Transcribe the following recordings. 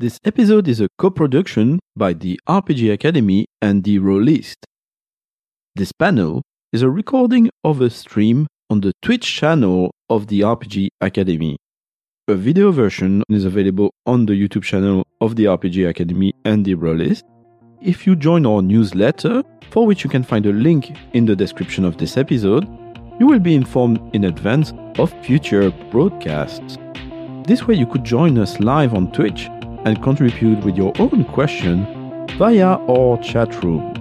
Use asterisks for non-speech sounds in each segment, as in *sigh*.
This episode is a co-production by the RPG Academy and the Rolistes. This panel is a recording of a stream on the Twitch channel of the RPG Academy. A video version is available on the YouTube channel of the RPG Academy and the Rolistes. If you join our newsletter, for which you can find a link in the description of this episode, you will be informed in advance of future broadcasts. This way, you could join us live on Twitch and contribute with your own question via our chat room.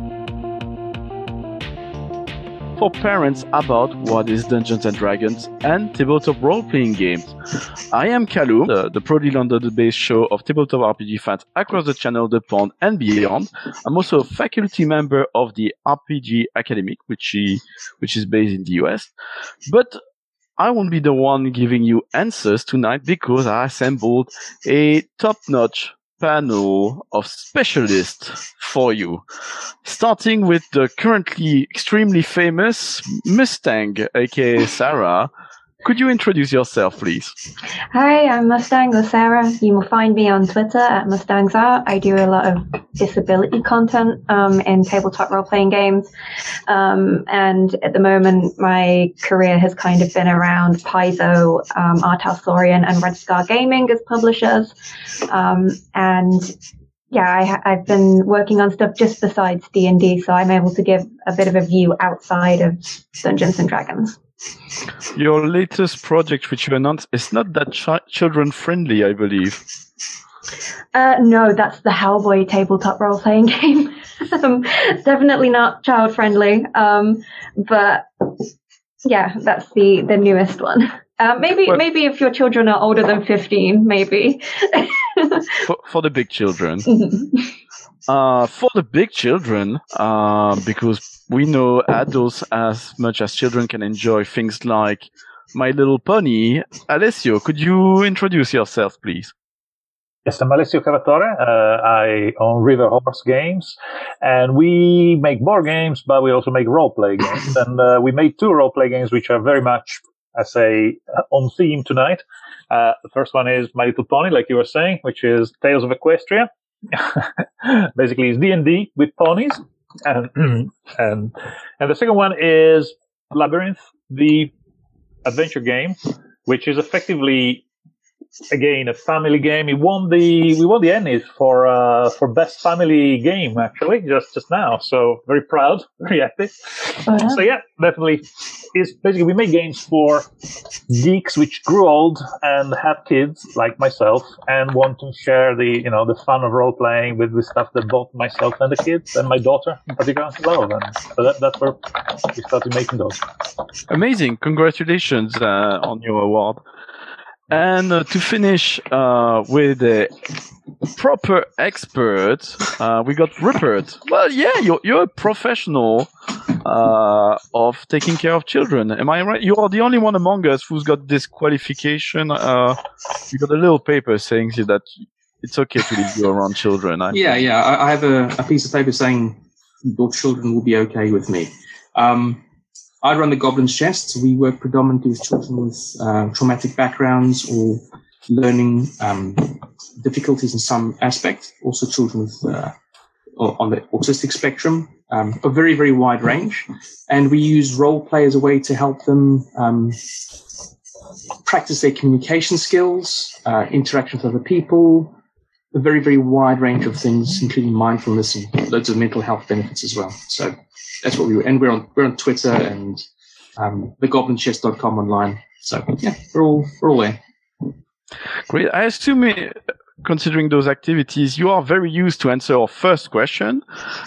For parents about what is Dungeons and Dragons and tabletop role-playing games, I am Kalu, the, the proudly London-based show of tabletop RPG fans across the channel, the pond, and beyond. I'm also a faculty member of the RPG Academy, which is, which is based in the US. But I won't be the one giving you answers tonight because I assembled a top-notch panel of specialists for you. Starting with the currently extremely famous Mustang, aka Sarah, could you introduce yourself, please? Hi, I'm Mustang Sarah. You will find me on Twitter at Mustang's Art. I do a lot of disability content um, in tabletop role playing games. Um, and at the moment, my career has kind of been around Paizo, um, and Red Scar Gaming as publishers. Um, and yeah, I, have been working on stuff just besides D and D, so I'm able to give a bit of a view outside of Dungeons and Dragons. Your latest project, which you announced, is not that ch- children friendly, I believe. Uh, no, that's the Hellboy tabletop role playing *laughs* game. um, definitely not child friendly. Um, but yeah, that's the, the newest one. Uh, maybe well, maybe if your children are older than 15, maybe. for, for the big children. *laughs* Uh, for the big children, uh, because we know adults as much as children can enjoy things like My Little Pony. Alessio, could you introduce yourself, please? Yes, I'm Alessio Cavatore. Uh, I own River Horse Games, and we make board games, but we also make role play games. *coughs* and uh, we made two role play games, which are very much, I say, uh, on theme tonight. Uh, the first one is My Little Pony, like you were saying, which is Tales of Equestria. *laughs* Basically, it's D and D with ponies and *clears throat* and and the second one is Labyrinth, the adventure game, which is effectively again a family game. We won the we won the Ennies for uh, for best family game actually just just now. So very proud, *laughs* very happy. Oh, yeah. So yeah, definitely. Is basically we make games for geeks which grew old and have kids like myself and want to share the you know the fun of role playing with the stuff that both myself and the kids and my daughter in particular love. And so that, that's where we started making those. Amazing! Congratulations uh, on your award. And uh, to finish uh, with a proper expert, uh, we got Rupert. Well, yeah, you're, you're a professional uh, of taking care of children. Am I right? You are the only one among us who's got this qualification. Uh, you got a little paper saying that it's okay to leave you around children. I yeah, think. yeah. I, I have a, a, piece of paper saying your children will be okay with me. Um, I run the Goblin's Chest. We work predominantly with children with uh, traumatic backgrounds or learning um, difficulties in some aspect. Also, children with uh, on the autistic spectrum, um, a very very wide range, and we use role play as a way to help them um, practice their communication skills, uh, interaction with other people, a very very wide range of things, including mindfulness and loads of mental health benefits as well. So that's what we were. And we're on we're on Twitter and um, thegoblinchest.com online. So yeah, we're all we're all there. Great. I assume, considering those activities, you are very used to answer our first question.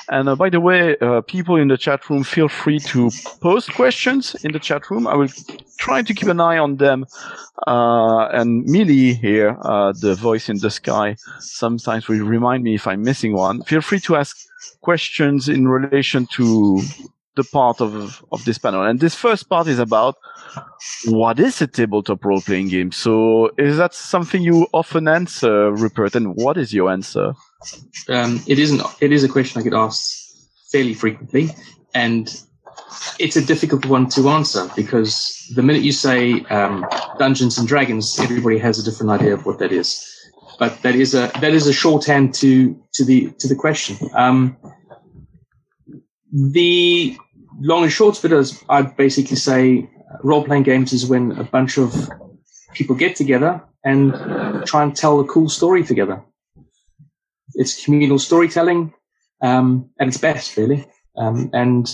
And uh, by the way, uh, people in the chat room, feel free to post questions in the chat room. I will try to keep an eye on them. Uh, and Millie here, uh, the voice in the sky, sometimes will remind me if I'm missing one. Feel free to ask questions in relation to the part of, of this panel. And this first part is about what is a tabletop role playing game? So is that something you often answer, Rupert? And what is your answer? Um, it isn't, it is a question I get asked fairly frequently. And it's a difficult one to answer because the minute you say um, Dungeons and Dragons, everybody has a different idea of what that is. but that is a that is a shorthand to to the to the question. Um, the long and short of it is, I'd basically say role playing games is when a bunch of people get together and try and tell a cool story together. It's communal storytelling um, at its best, really, um, and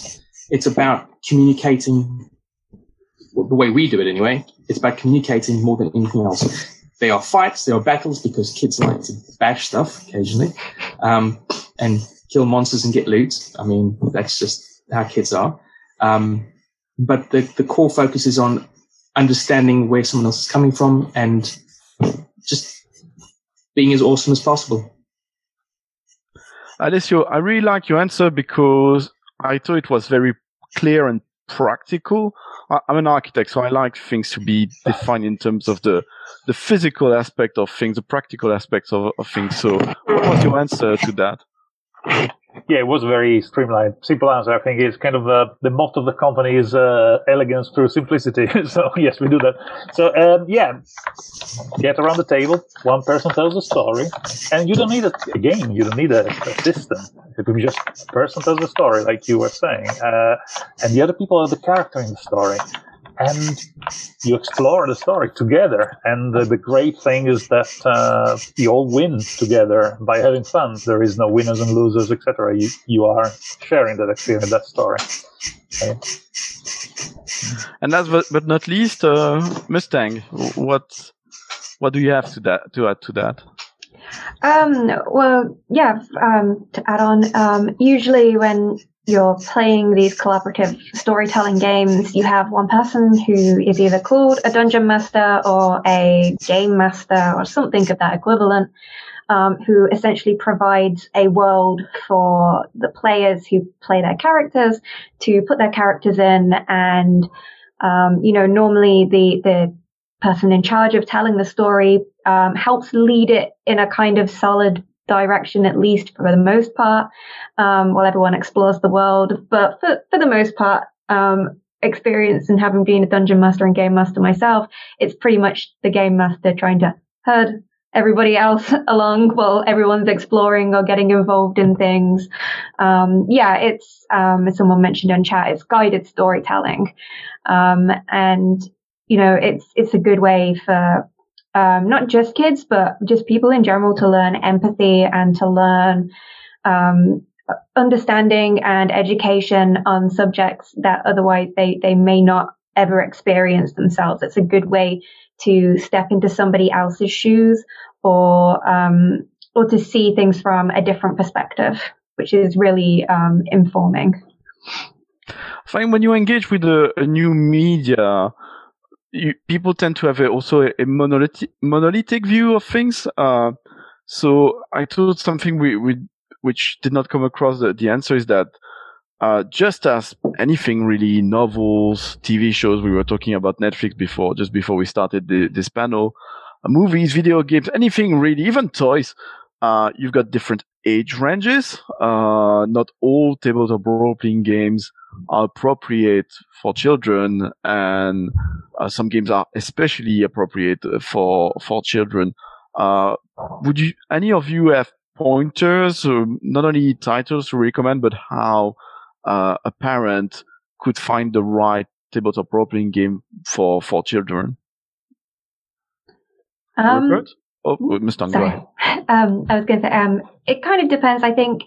it's about communicating the way we do it anyway. It's about communicating more than anything else. There are fights, there are battles because kids like to bash stuff occasionally, um, and kill monsters and get loot. I mean, that's just how kids are. Um, but the, the core focus is on understanding where someone else is coming from and just being as awesome as possible. Alessio, I really like your answer because I thought it was very clear and practical. I'm an architect, so I like things to be defined in terms of the the physical aspect of things, the practical aspects of, of things. So, what was your answer to that? *laughs* Yeah, it was very streamlined. Simple answer, I think, is kind of uh, the motto of the company is uh, elegance through simplicity. *laughs* so yes, we do that. So um, yeah, get around the table. One person tells a story, and you don't need a, game. You don't need a, a system. It can be just person tells a story, like you were saying, uh, and the other people are the character in the story and you explore the story together. And the, the great thing is that uh, you all win together by having fun. There is no winners and losers, etc. You you are sharing that experience, that story. Okay. And last but, but not least, uh, Mustang. What what do you have to that to add to that? Um, well, yeah. Um, to add on, um, usually when you're playing these collaborative storytelling games, you have one person who is either called a dungeon master or a game master or something of that equivalent, um, who essentially provides a world for the players who play their characters to put their characters in. And, um, you know, normally the, the person in charge of telling the story um, helps lead it in a kind of solid direction, at least for the most part, um, while everyone explores the world. But for, for the most part, um, experience and having been a dungeon master and game master myself, it's pretty much the game master trying to herd everybody else *laughs* along while everyone's exploring or getting involved in things. Um, yeah, it's, um, as someone mentioned in chat, it's guided storytelling. Um, and, you know, it's, it's a good way for um, not just kids, but just people in general to learn empathy and to learn um, understanding and education on subjects that otherwise they, they may not ever experience themselves. It's a good way to step into somebody else's shoes or um, or to see things from a different perspective, which is really um, informing. Fine, when you engage with a, a new media, you, people tend to have a, also a, a monolithic, monolithic view of things. Uh, so I thought something we, we, which did not come across the, the answer is that uh, just as anything really, novels, TV shows, we were talking about Netflix before, just before we started the, this panel, uh, movies, video games, anything really, even toys, uh, you've got different age ranges. Uh, not all tabletop role playing games are appropriate for children, and uh, some games are especially appropriate for for children. Uh, would you any of you have pointers, or not only titles to recommend, but how uh, a parent could find the right tabletop role playing game for for children? Um, Rupert? Oh, Mr. Sorry. *laughs* Um, I was going to say, um, it kind of depends. I think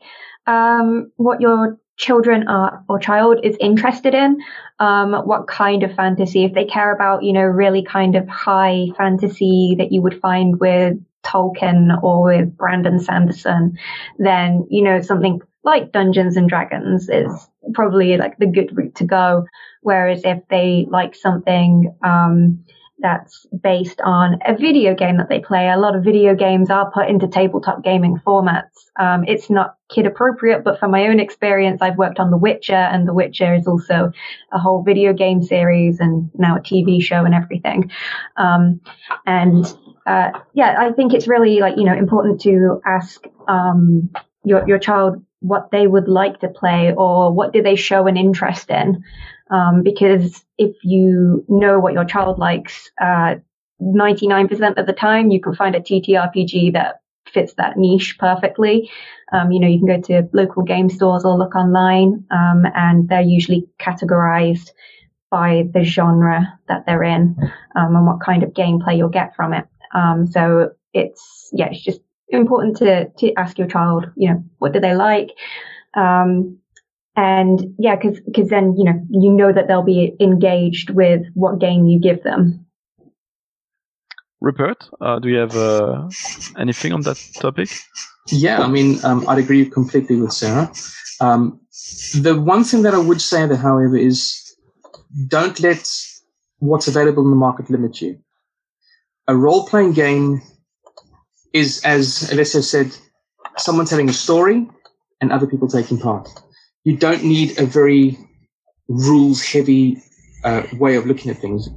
um, what your children are or child is interested in, um, what kind of fantasy. If they care about, you know, really kind of high fantasy that you would find with Tolkien or with Brandon Sanderson, then you know something like Dungeons and Dragons is probably like the good route to go. Whereas if they like something um, that's based on a video game that they play. A lot of video games are put into tabletop gaming formats. Um, it's not kid appropriate, but from my own experience, I've worked on The Witcher, and The Witcher is also a whole video game series and now a TV show and everything. Um, and uh, yeah, I think it's really like you know important to ask um, your your child what they would like to play or what do they show an interest in. Um, because if you know what your child likes, uh, 99% of the time, you can find a TTRPG that fits that niche perfectly. Um, you know, you can go to local game stores or look online, um, and they're usually categorized by the genre that they're in um, and what kind of gameplay you'll get from it. Um, so it's yeah, it's just important to to ask your child, you know, what do they like, um, and yeah, because because then you know you know that they'll be engaged with what game you give them. Rupert, uh, do you have uh, anything on that topic? Yeah, I mean, um, I'd agree completely with Sarah. Um, the one thing that I would say, that, however, is don't let what's available in the market limit you. A role playing game is, as Alessio said, someone telling a story and other people taking part. You don't need a very rules heavy uh, way of looking at things.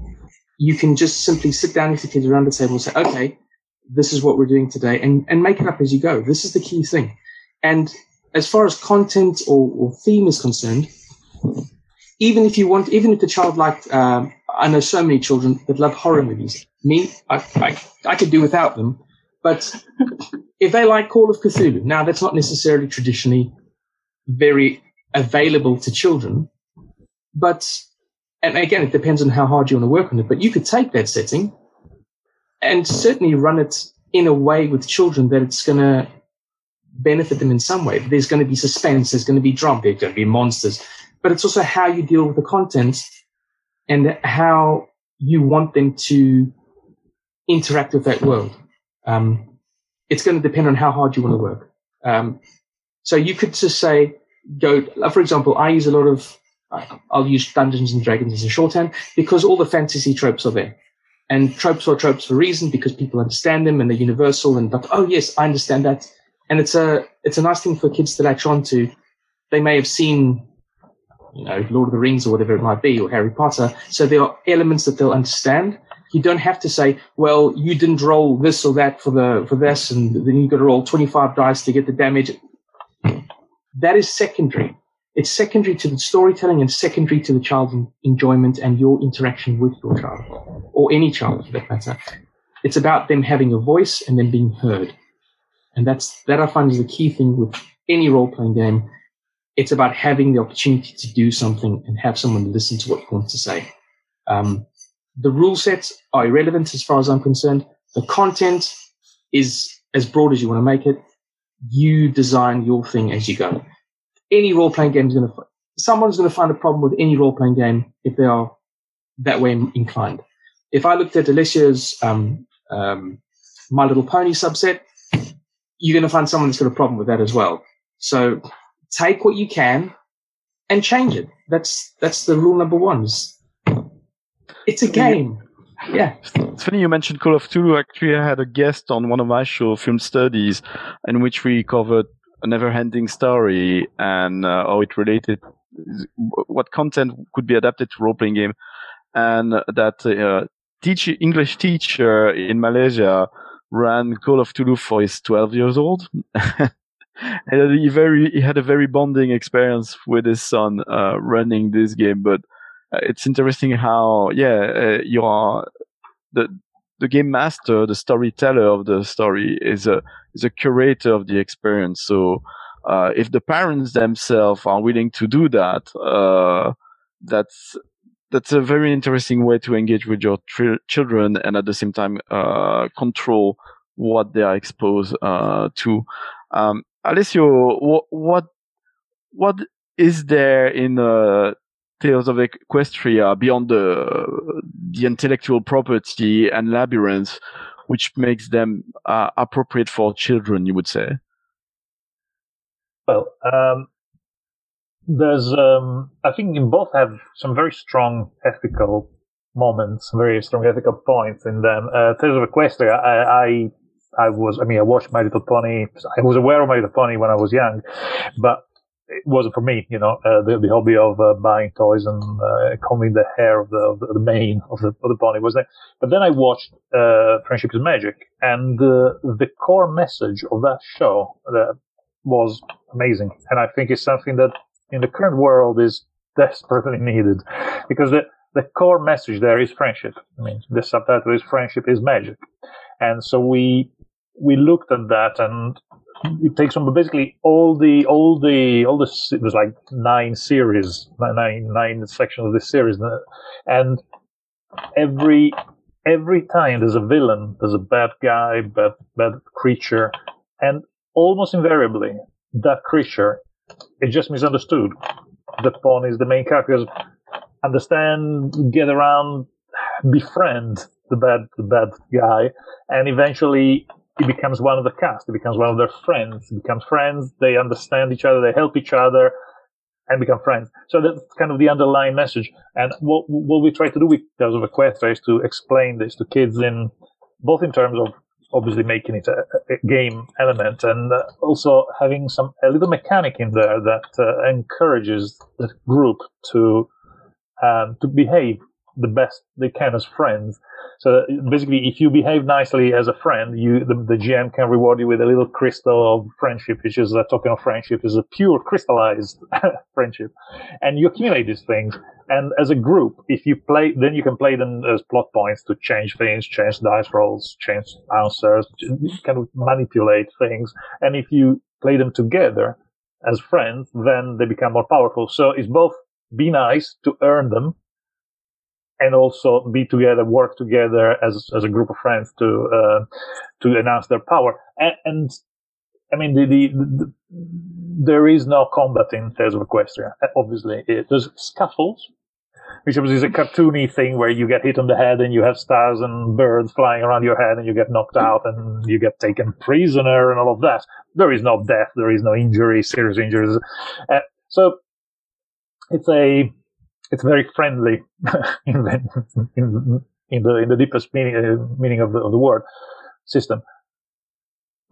You can just simply sit down with your kids around the table and say, okay, this is what we're doing today and, and make it up as you go. This is the key thing. And as far as content or, or theme is concerned, even if you want, even if the child liked, um, I know so many children that love horror movies. Me, I, I, I could do without them. But if they like Call of Cthulhu, now that's not necessarily traditionally very available to children, but, and again, it depends on how hard you want to work on it, but you could take that setting and certainly run it in a way with children that it's going to benefit them in some way. There's going to be suspense, there's going to be drama, there's going to be monsters, but it's also how you deal with the content and how you want them to interact with that world. Um, it's going to depend on how hard you want to work. Um, so you could just say, go, for example, I use a lot of, I'll use Dungeons and Dragons as a shorthand because all the fantasy tropes are there. And tropes are tropes for a reason because people understand them and they're universal and like, oh yes, I understand that. And it's a, it's a nice thing for kids to latch on to. They may have seen, you know, Lord of the Rings or whatever it might be or Harry Potter. So there are elements that they'll understand you don't have to say, well, you didn't roll this or that for the for this, and then you've got to roll 25 dice to get the damage. That is secondary. It's secondary to the storytelling and secondary to the child's enjoyment and your interaction with your child, or any child for that matter. It's about them having a voice and them being heard. And that's, that I find is the key thing with any role playing game. It's about having the opportunity to do something and have someone listen to what you want to say. Um, the rule sets are irrelevant as far as I'm concerned. The content is as broad as you want to make it. You design your thing as you go. Any role playing game is going to, someone's going to find a problem with any role playing game if they are that way inclined. If I looked at Alessio's um, um, My Little Pony subset, you're going to find someone that's got a problem with that as well. So take what you can and change it. That's that's the rule number one. It's a game. Yeah. It's funny you mentioned Call of Cthulhu. Actually, I had a guest on one of my show, Film Studies, in which we covered a never-ending story and uh, how it related, what content could be adapted to role-playing game, and that uh, teach English teacher in Malaysia ran Call of Cthulhu for his 12 years old. and *laughs* he very he had a very bonding experience with his son uh, running this game, but it's interesting how yeah uh, you are the the game master, the storyteller of the story is a is a curator of the experience. So uh, if the parents themselves are willing to do that, uh, that's that's a very interesting way to engage with your tr- children and at the same time uh, control what they are exposed uh, to. Um, Alessio, what what what is there in uh, Tales of Equestria beyond the the intellectual property and labyrinth, which makes them uh, appropriate for children, you would say? Well, um, there's um, I think in both have some very strong ethical moments, very strong ethical points in them. Uh, Tales of Equestria, I, I I was, I mean, I watched My Little Pony. I was aware of My Little Pony when I was young, but it wasn't for me, you know, uh, the, the hobby of uh, buying toys and uh, combing the hair of the, of the, mane of the, of the pony was there. But then I watched uh, Friendship is Magic, and the core message of that show that was amazing. And I think it's something that in the current world is *laughs* desperately needed because the, the core message there is friendship. I mean, the subtitle is friendship is magic. And so we, we looked at that and it takes from basically all the, all the, all the, it was like nine series, nine, nine sections of this series. Uh, and every, every time there's a villain, there's a bad guy, bad, bad creature, and almost invariably that creature is just misunderstood. The pawn is the main character. Understand, get around, befriend the bad, the bad guy, and eventually he becomes one of the cast. He becomes one of their friends. He becomes friends. They understand each other. They help each other and become friends. So that's kind of the underlying message. And what, what we try to do with Tales of Equestria is to explain this to kids in both in terms of obviously making it a, a game element and uh, also having some a little mechanic in there that uh, encourages the group to um, to behave the best they can as friends so basically, if you behave nicely as a friend, you the, the GM can reward you with a little crystal of friendship, which is a token of friendship, is a pure crystallized *laughs* friendship, and you accumulate these things. And as a group, if you play, then you can play them as plot points to change things, change dice rolls, change answers, kind of manipulate things. And if you play them together as friends, then they become more powerful. So it's both be nice to earn them and also be together, work together as as a group of friends to uh, to enhance their power. And, and I mean, the, the, the, there is no combat in Tales of Equestria. Obviously, it, there's scuffles, which is a cartoony thing where you get hit on the head and you have stars and birds flying around your head and you get knocked out and you get taken prisoner and all of that. There is no death, there is no injury, serious injuries. Uh, so it's a it's very friendly *laughs* in, in, in, the in the deepest meaning meaning of the, of the word system.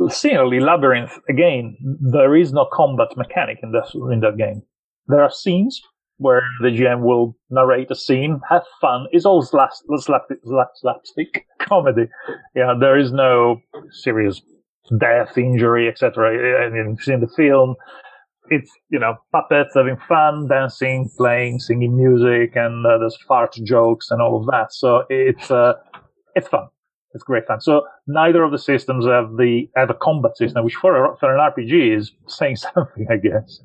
Similarly, Labyrinth again, there is no combat mechanic in that in that game. There are scenes where the GM will narrate a scene, have fun. It's all slap, slap, slap, slapstick *laughs* comedy. Yeah, there is no serious death, injury, etc. In the film, it's you know puppets having fun, dancing, playing, singing music, and uh, there's fart jokes and all of that. So it's uh, it's fun. It's great fun. So neither of the systems have the have a combat system, which for a, for an RPG is saying *laughs* something, I guess.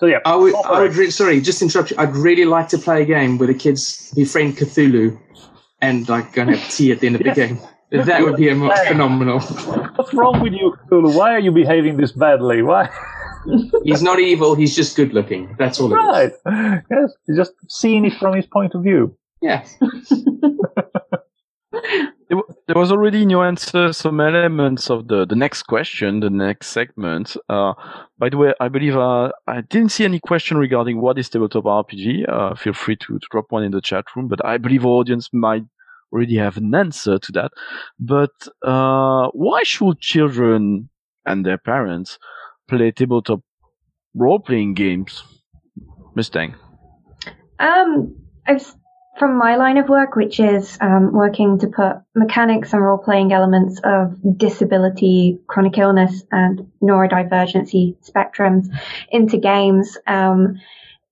So yeah, I would. I would re- sorry, just interrupt you. I'd really like to play a game where the kids befriend Cthulhu and like going to have tea at the end of the game. That would be a phenomenal. What's wrong with you, Cthulhu? Why are you behaving this badly? Why? *laughs* he's not evil. He's just good looking. That's all. Right. Yes. He's just seeing it from his point of view. Yes. *laughs* there was already in your answer some elements of the, the next question, the next segment. Uh, by the way, I believe uh, I didn't see any question regarding what is tabletop RPG. Uh, feel free to, to drop one in the chat room, but I believe our audience might already have an answer to that. But uh, why should children and their parents play tabletop role playing games, Mustang? Um, I've from my line of work, which is um, working to put mechanics and role playing elements of disability, chronic illness, and neurodivergency spectrums into games, um,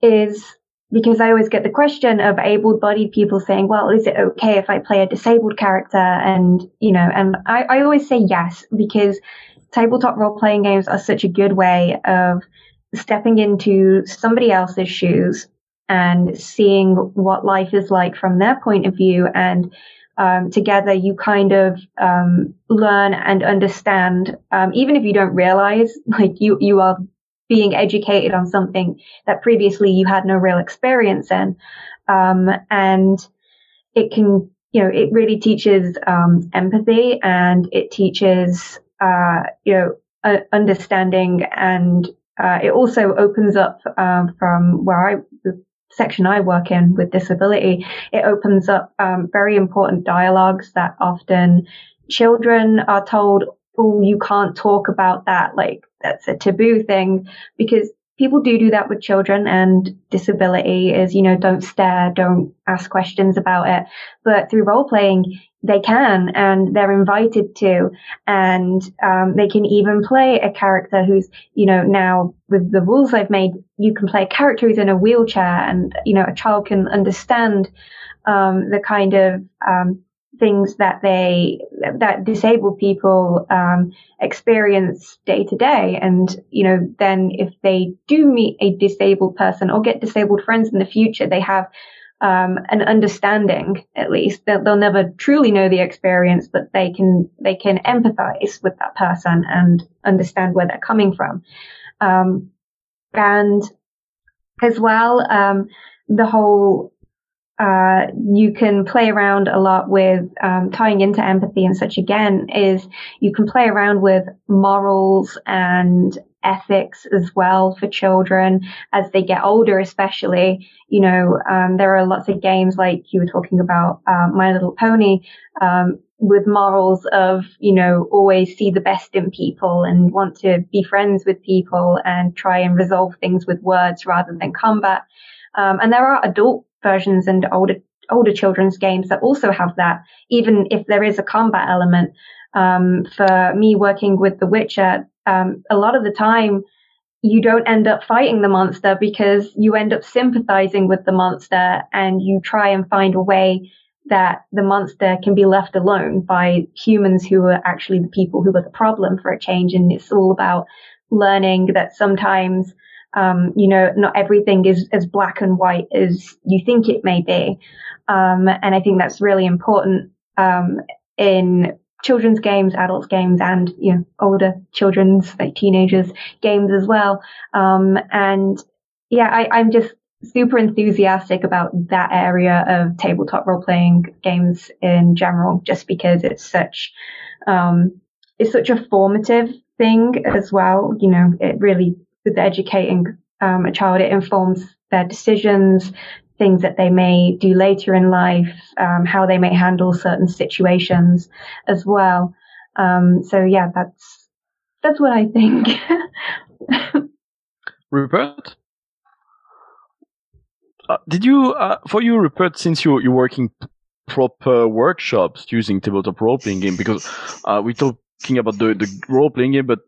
is because I always get the question of able bodied people saying, well, is it okay if I play a disabled character? And, you know, and I, I always say yes, because tabletop role playing games are such a good way of stepping into somebody else's shoes and seeing what life is like from their point of view. And um, together you kind of um, learn and understand um, even if you don't realize *laughs* like you you are being educated on something that previously you had no real experience in. Um, and it can you know it really teaches um, empathy and it teaches uh, you know, uh, understanding and uh, it also opens up um, from where I, the section I work in with disability, it opens up um, very important dialogues that often children are told, oh, you can't talk about that. Like that's a taboo thing because people do do that with children and disability is, you know, don't stare, don't ask questions about it. But through role playing, they can and they're invited to and um, they can even play a character who's you know now with the rules i've made you can play a character who's in a wheelchair and you know a child can understand um, the kind of um, things that they that disabled people um, experience day to day. And you know then if they do meet a disabled person or get disabled friends in the future they have um, an understanding at least they'll, they'll never truly know the experience but they can they can empathize with that person and understand where they're coming from. Um, and as well um, the whole uh, you can play around a lot with um, tying into empathy and such again is you can play around with morals and ethics as well for children as they get older, especially. You know, um, there are lots of games like you were talking about, uh, My Little Pony, um, with morals of, you know, always see the best in people and want to be friends with people and try and resolve things with words rather than combat. Um, and there are adult versions and older older children's games that also have that, even if there is a combat element. Um, for me working with The Witcher, um, a lot of the time you don't end up fighting the monster because you end up sympathizing with the monster and you try and find a way that the monster can be left alone by humans who are actually the people who are the problem for a change. And it's all about learning that sometimes, um, you know, not everything is as black and white as you think it may be. Um, and I think that's really important um, in children's games, adults games, and you know older children's like teenagers games as well. Um, and yeah, I, am just super enthusiastic about that area of tabletop role playing games in general, just because it's such um, it's such a formative thing as well. You know, it really with educating um, a child, it informs their decisions, things that they may do later in life, um, how they may handle certain situations as well. Um, so yeah, that's that's what I think. *laughs* Rupert, uh, did you uh, for you, Rupert, since you you're working proper workshops using tabletop role playing game because uh, we're talking about the the role playing game, but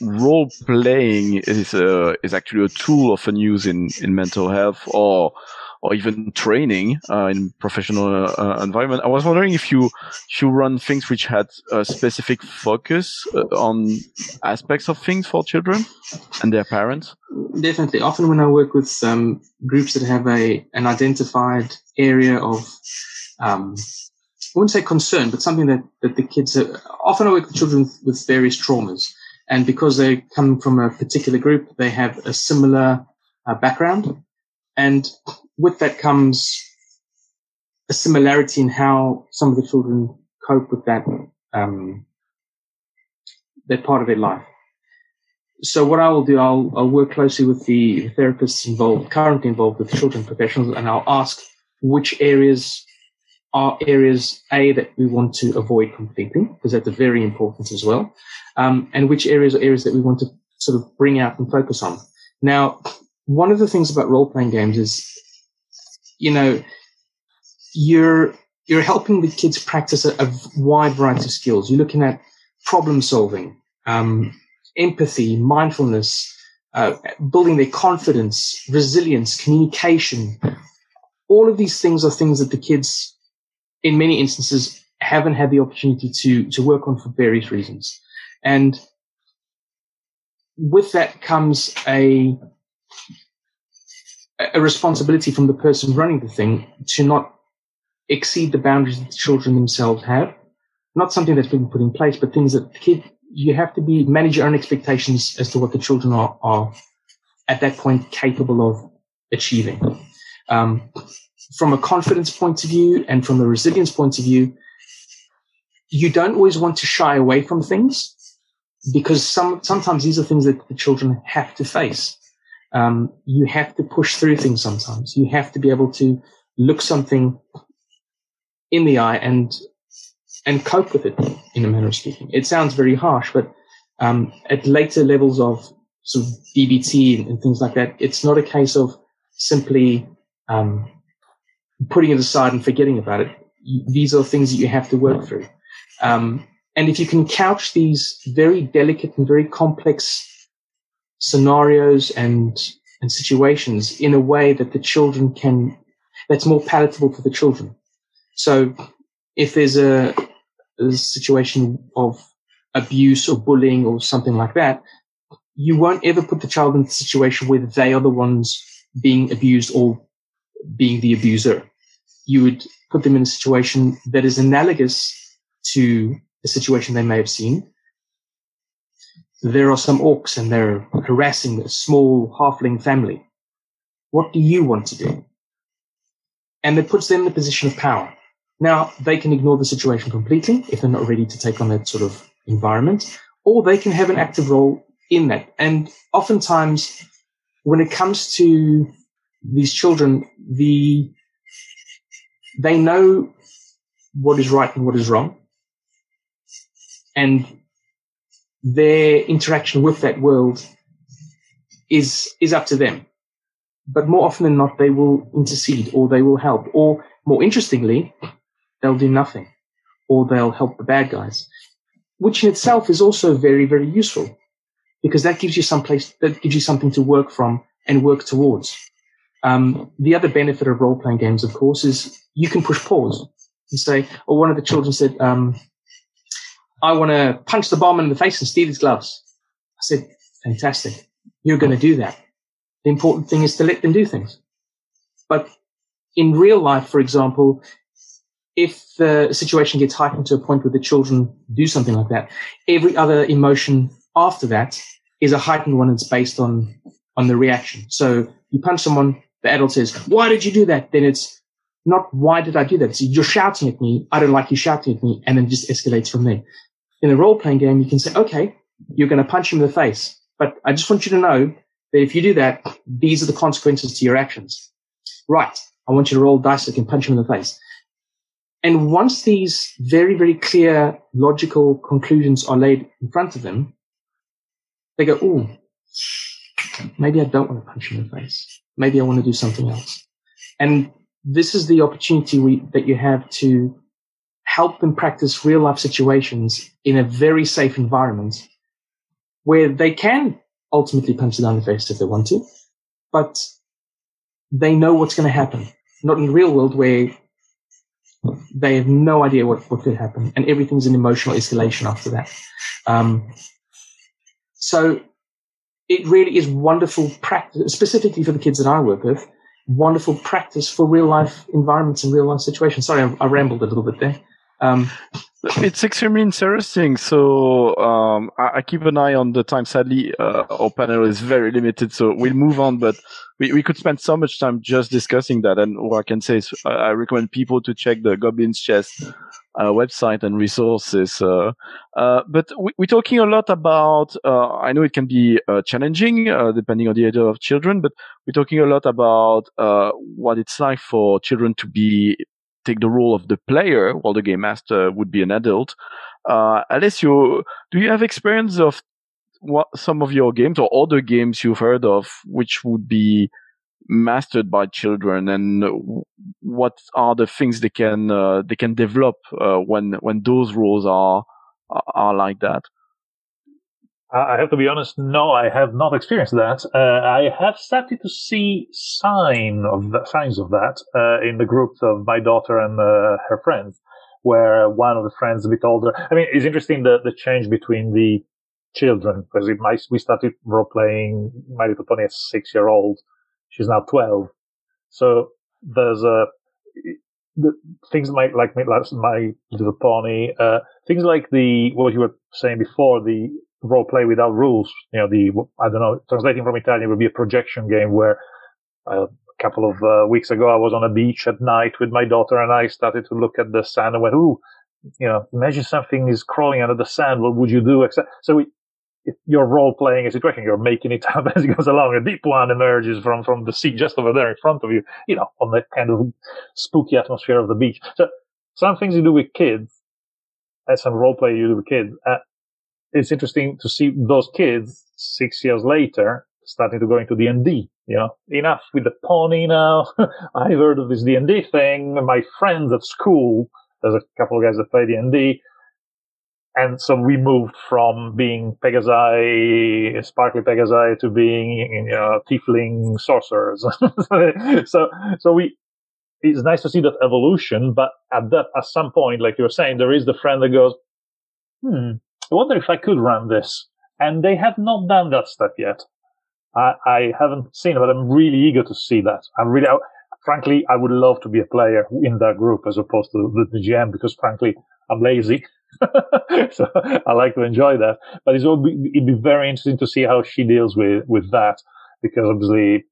role playing is uh, is actually a tool often used in in mental health or or even training uh, in professional uh, environment. I was wondering if you if you run things which had a specific focus uh, on aspects of things for children and their parents. Definitely. Often when I work with um, groups that have a an identified area of um, I wouldn't say concern, but something that, that the kids are, often I work with children with various traumas. And because they come from a particular group, they have a similar uh, background. And with that comes a similarity in how some of the children cope with that um, that part of their life. So what I will do, I'll, I'll work closely with the therapists involved, currently involved with children professionals, and I'll ask which areas are areas A that we want to avoid completely, because that's very important as well, um, and which areas are areas that we want to sort of bring out and focus on. Now, one of the things about role playing games is you know, you're you're helping the kids practice a, a wide variety of skills. You're looking at problem solving, um, empathy, mindfulness, uh, building their confidence, resilience, communication. All of these things are things that the kids, in many instances, haven't had the opportunity to to work on for various reasons, and with that comes a a responsibility from the person running the thing to not exceed the boundaries that the children themselves have. Not something that's been put in place, but things that the kid, you have to be, manage your own expectations as to what the children are, are at that point capable of achieving. Um, from a confidence point of view and from a resilience point of view, you don't always want to shy away from things because some, sometimes these are things that the children have to face um, you have to push through things sometimes. You have to be able to look something in the eye and and cope with it in a manner of speaking. It sounds very harsh, but um, at later levels of sort of DBT and, things like that. It's not a case of simply um, putting it aside and forgetting about it. These are things that you have to work through. Um, and if you can couch these very delicate and very complex scenarios and and situations in a way that the children can that's more palatable for the children. So if there's a, a situation of abuse or bullying or something like that, you won't ever put the child in a situation where they are the ones being abused or being the abuser. You would put them in a situation that is analogous to a situation they may have seen. There are some orcs and they're harassing a small halfling family. What do you want to do? And it puts them in a position of power. Now, they can ignore the situation completely if they're not ready to take on that sort of environment, or they can have an active role in that. And oftentimes, when it comes to these children, the they know what is right and what is wrong, and their interaction with that world is is up to them. But more often than not, they will intercede or they will help, or more interestingly, they'll do nothing, or they'll help the bad guys, which in itself is also very very useful because that gives you some place that gives you something to work from and work towards. Um, the other benefit of role playing games, of course, is you can push pause and say, or one of the children said, um, I want to punch the bomb in the face and steal his gloves. I said, fantastic. You're going to do that. The important thing is to let them do things. But in real life, for example, if the situation gets heightened to a point where the children do something like that, every other emotion after that is a heightened one. It's based on, on the reaction. So you punch someone, the adult says, why did you do that? Then it's not why did I do that? It's you're shouting at me. I don't like you shouting at me. And then it just escalates from there. In a role playing game, you can say, okay, you're going to punch him in the face, but I just want you to know that if you do that, these are the consequences to your actions. Right. I want you to roll dice that can punch him in the face. And once these very, very clear logical conclusions are laid in front of them, they go, oh, maybe I don't want to punch him in the face. Maybe I want to do something else. And this is the opportunity we, that you have to help them practice real life situations in a very safe environment where they can ultimately punch it down the face if they want to, but they know what's going to happen. Not in the real world where they have no idea what, what could happen and everything's an emotional escalation after that. Um, so it really is wonderful practice, specifically for the kids that I work with, wonderful practice for real life environments and real life situations. Sorry, I, I rambled a little bit there. Um, it's extremely interesting. So um, I, I, keep an eye on the time. Sadly, uh, our panel is very limited, so we'll move on. But we, we could spend so much time just discussing that. And what I can say is, I, I recommend people to check the Goblin's Chest uh, website and resources. Uh, uh, but we, are talking a lot about. Uh, I know it can be uh, challenging depending on the age of children, but we're talking a lot about what it's like for children to be take the role of the player while the game master would be an adult. Uh, Alessio, do you have experience of what some of your games or other games you've heard of which would be mastered by children and what are the things they can uh, they can develop uh, when when those roles are are like that I have to be honest. No, I have not experienced that. Uh, I have started to see sign of the, signs of that uh, in the groups of my daughter and uh, her friends, where one of the friends a bit older. I mean, it's interesting the the change between the children because we started role playing My Little Pony as six year old. She's now twelve, so there's a the things like like my Little Pony, uh, things like the what you were saying before the role play without rules. You know, the, I don't know, translating from Italian would be a projection game where uh, a couple of uh, weeks ago I was on a beach at night with my daughter and I started to look at the sand and went, ooh, you know, imagine something is crawling under the sand. What would you do? So we, you're role playing a situation, you're making it *laughs* up as it goes along. A deep one emerges from, from the sea just over there in front of you, you know, on the kind of spooky atmosphere of the beach. So some things you do with kids, and some role play you do with kids, uh, it's interesting to see those kids six years later, starting to go into D and D. You know, enough with the pony now. *laughs* I've heard of this D and D thing. My friends at school, there's a couple of guys that play D and so we moved from being Pegasi, sparkly Pegasi, to being, you know, tiefling sorcerers. *laughs* so, so we, it's nice to see that evolution, but at that, at some point, like you were saying, there is the friend that goes, hmm, I wonder if I could run this. And they have not done that step yet. I, I haven't seen it, but I'm really eager to see that. I'm really, I, frankly, I would love to be a player in that group as opposed to the, the GM because frankly, I'm lazy. *laughs* so I like to enjoy that. But it's be, it'd be very interesting to see how she deals with, with that because obviously,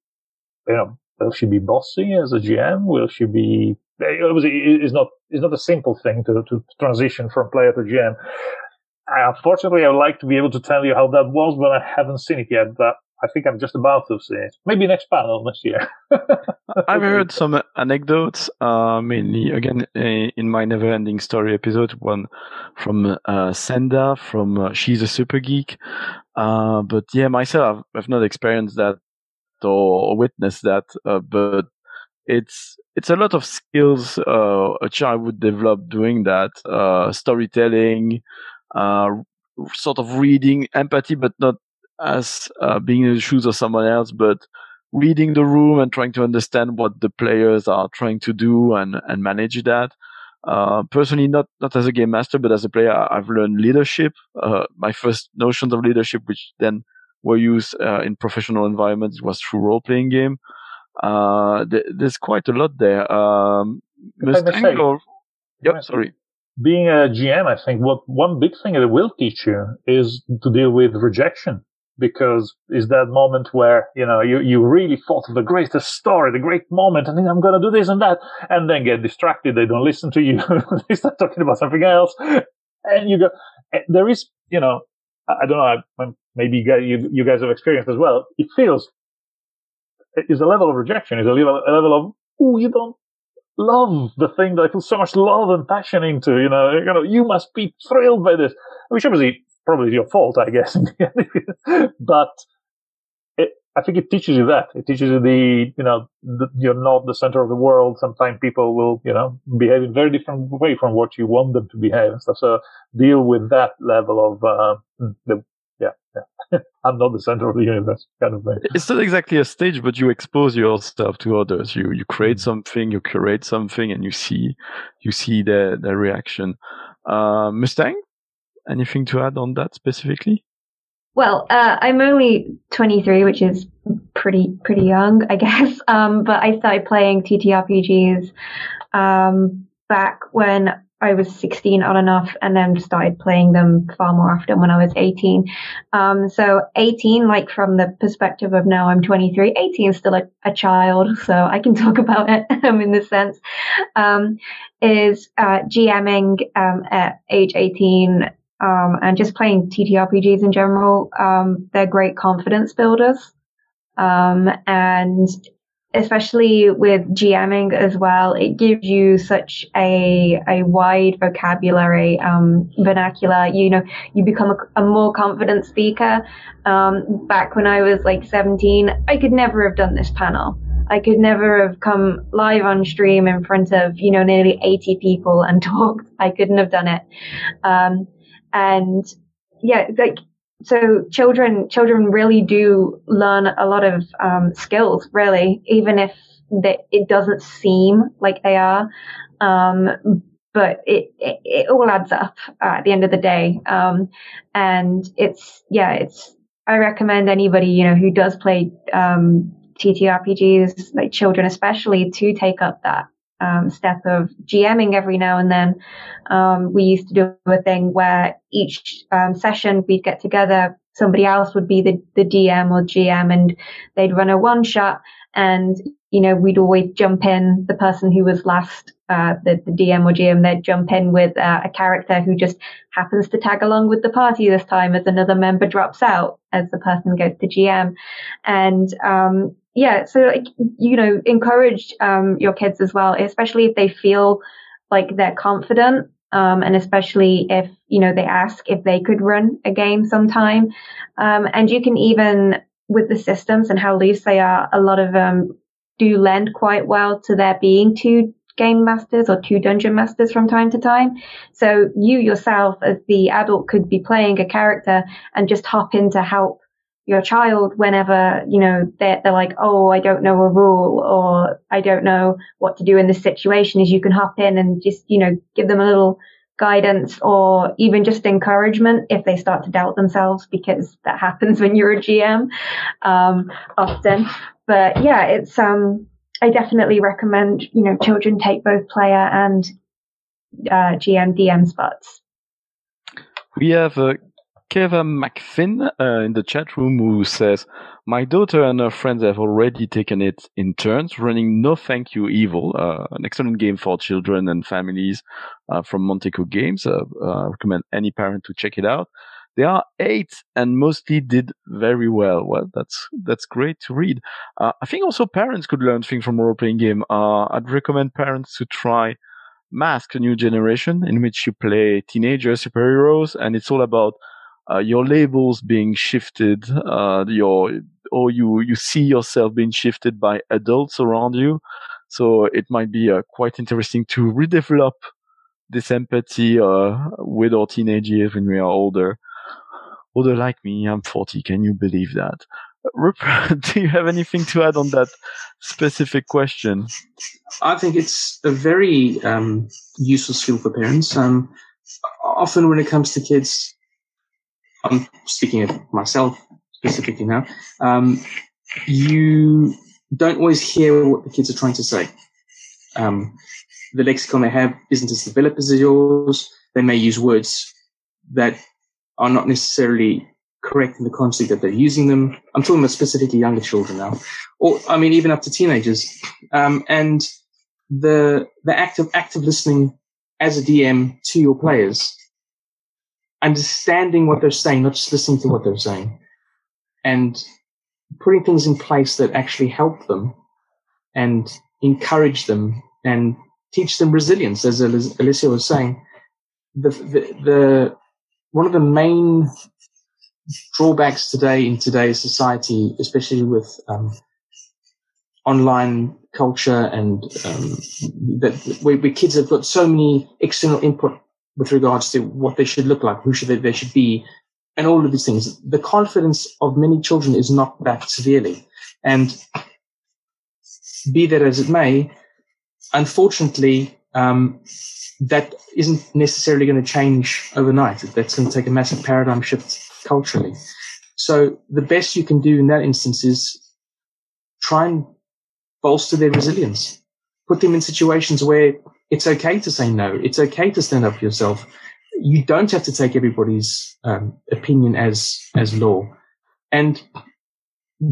you know, will she be bossy as a GM? Will she be, eh, obviously it's not, it's not a simple thing to, to transition from player to GM. Unfortunately, I would like to be able to tell you how that was, but I haven't seen it yet. But I think I'm just about to see it. Maybe next panel next year. *laughs* I've heard some anecdotes, uh, mainly again in my never-ending story episode, one from uh, Senda from uh, She's a Super Geek. Uh, but yeah, myself, I've not experienced that or witnessed that, uh, but it's it's a lot of skills uh, a child would develop doing that, storytelling, sort of reading, empathy, but not as uh, being in the shoes of someone else, but reading the room and trying to understand what the players are trying to do and, and manage that. Uh, personally, not, not as a game master, but as a player, I've learned leadership. Uh, my first notions of leadership, which then were used uh, in professional environments, was through role playing game. Uh, th- there's quite a lot there. Um, Mustang or, yep, sorry being a GM, I think what one big thing it will teach you is to deal with rejection because is that moment where, you know, you, you really thought of the greatest story, the great moment, and I'm going to do this and that, and then get distracted. They don't listen to you. *laughs* they start talking about something else. And you go, there is, you know, I don't know, maybe you, you guys have experienced as well. It feels, is a level of rejection, is a level, a level of, oh, you don't love the thing that I put so much love and passion into, you know, you know, you must be thrilled by this, which obviously probably is your fault, I guess. *laughs* but it, I think it teaches you that. It teaches you the, you know, the, you're not the center of the world. Sometimes people will, you know, behave in very different way from what you want them to behave and stuff. So deal with that level of, uh, the. *laughs* I'm not the center of the universe, kind of thing. It's not exactly a stage, but you expose yourself to others. You you create mm-hmm. something, you curate something, and you see you see their their reaction. Uh, Mustang, Anything to add on that specifically? Well, uh, I'm only 23, which is pretty pretty young, I *laughs* guess. Um, but I started playing TTRPGs um, back when I was 16 on and off, and then started playing them far more often when I was 18. Um, so 18, like from the perspective of now I'm 23, 18 is still a, a child, *laughs* so I can talk about it *laughs* um, in this sense. Um, is uh, GMing um, at age 18 um, and just playing TTRPGs in general, um, they're great confidence builders. Um, and especially with GMing as well, it gives you such a, a wide vocabulary, um, vernacular. You know, you become a, a more confident speaker. Um, back when I was like 17, I could never have done this panel. I could never have come live on stream in front of, you know, nearly 80 people and *laughs* talked. I couldn't have done it. Um, and yeah, like so children children really do learn a lot of um, skills really even if it doesn't seem like they are. Um, but it, it, it all adds up at the end of the day. Um, and it's yeah it's i recommend anybody you know who does play um, ttrpgs like children especially to take up that um, step of GMing every now and then. Um, we used to do a thing where each um, session we'd get together, somebody else would be the, the DM or GM and they'd run a one shot and, you know, we'd always jump in the person who was last, uh, the, the DM or GM, they'd jump in with uh, a character who just happens to tag along with the party this time as another member drops out as the person goes to GM. And, um, yeah, so like, you know, encourage um, your kids as well, especially if they feel like they're confident Um, and especially if, you know, they ask if they could run a game sometime. Um, and you can even, with the systems and how loose they are, a lot of them do lend quite well to there being two game masters or two dungeon masters from time to time. So you yourself as the adult could be playing a character and just hop in to help your child whenever, you know, they're, they're like, oh, I don't know a rule or I don't know what to do in this situation is you can hop in and just, you know, give them a little guidance or even just encouragement if they start to doubt themselves because that *laughs* happens when you're a GM, um, often. But yeah, it's, um, I definitely recommend, you know, children take both player and, uh, GM DM spots. We have uh, Kevin McFinn uh, in the chat room who says, My daughter and her friends have already taken it in turns, running No Thank You Evil, uh, an excellent game for children and families uh, from Monte Cook Games. Uh, uh, I recommend any parent to check it out. They are eight and mostly did very well. Well, that's that's great to read. Uh, I think also parents could learn things from role playing game. I'd recommend parents to try Mask, a new generation, in which you play teenager superheroes, and it's all about uh, your labels being shifted, uh, your or you you see yourself being shifted by adults around you. So it might be uh, quite interesting to redevelop this empathy uh, with our teenagers when we are older. Older like me, I'm 40. Can you believe that? Rupert, *laughs* do you have anything to add on that specific question? I think it's a very um, useful skill for parents. Um, often, when it comes to kids, I'm speaking of myself specifically now, um, you don't always hear what the kids are trying to say. Um, the lexicon they have isn't as developed as yours. They may use words that are not necessarily correct in the context that they're using them. I'm talking about specifically younger children now, or I mean even up to teenagers. Um, and the the act of active listening as a DM to your players understanding what they're saying, not just listening to what they're saying, and putting things in place that actually help them and encourage them and teach them resilience, as Alessio was saying. The, the, the one of the main drawbacks today in today's society, especially with um, online culture and um, that where, where kids have got so many external input with regards to what they should look like, who should they, they should be, and all of these things. The confidence of many children is not that severely. And be that as it may, unfortunately, um, that isn't necessarily going to change overnight. That's going to take a massive paradigm shift culturally. So the best you can do in that instance is try and bolster their resilience. Put them in situations where it's okay to say no. It's okay to stand up for yourself. You don't have to take everybody's um, opinion as as law, and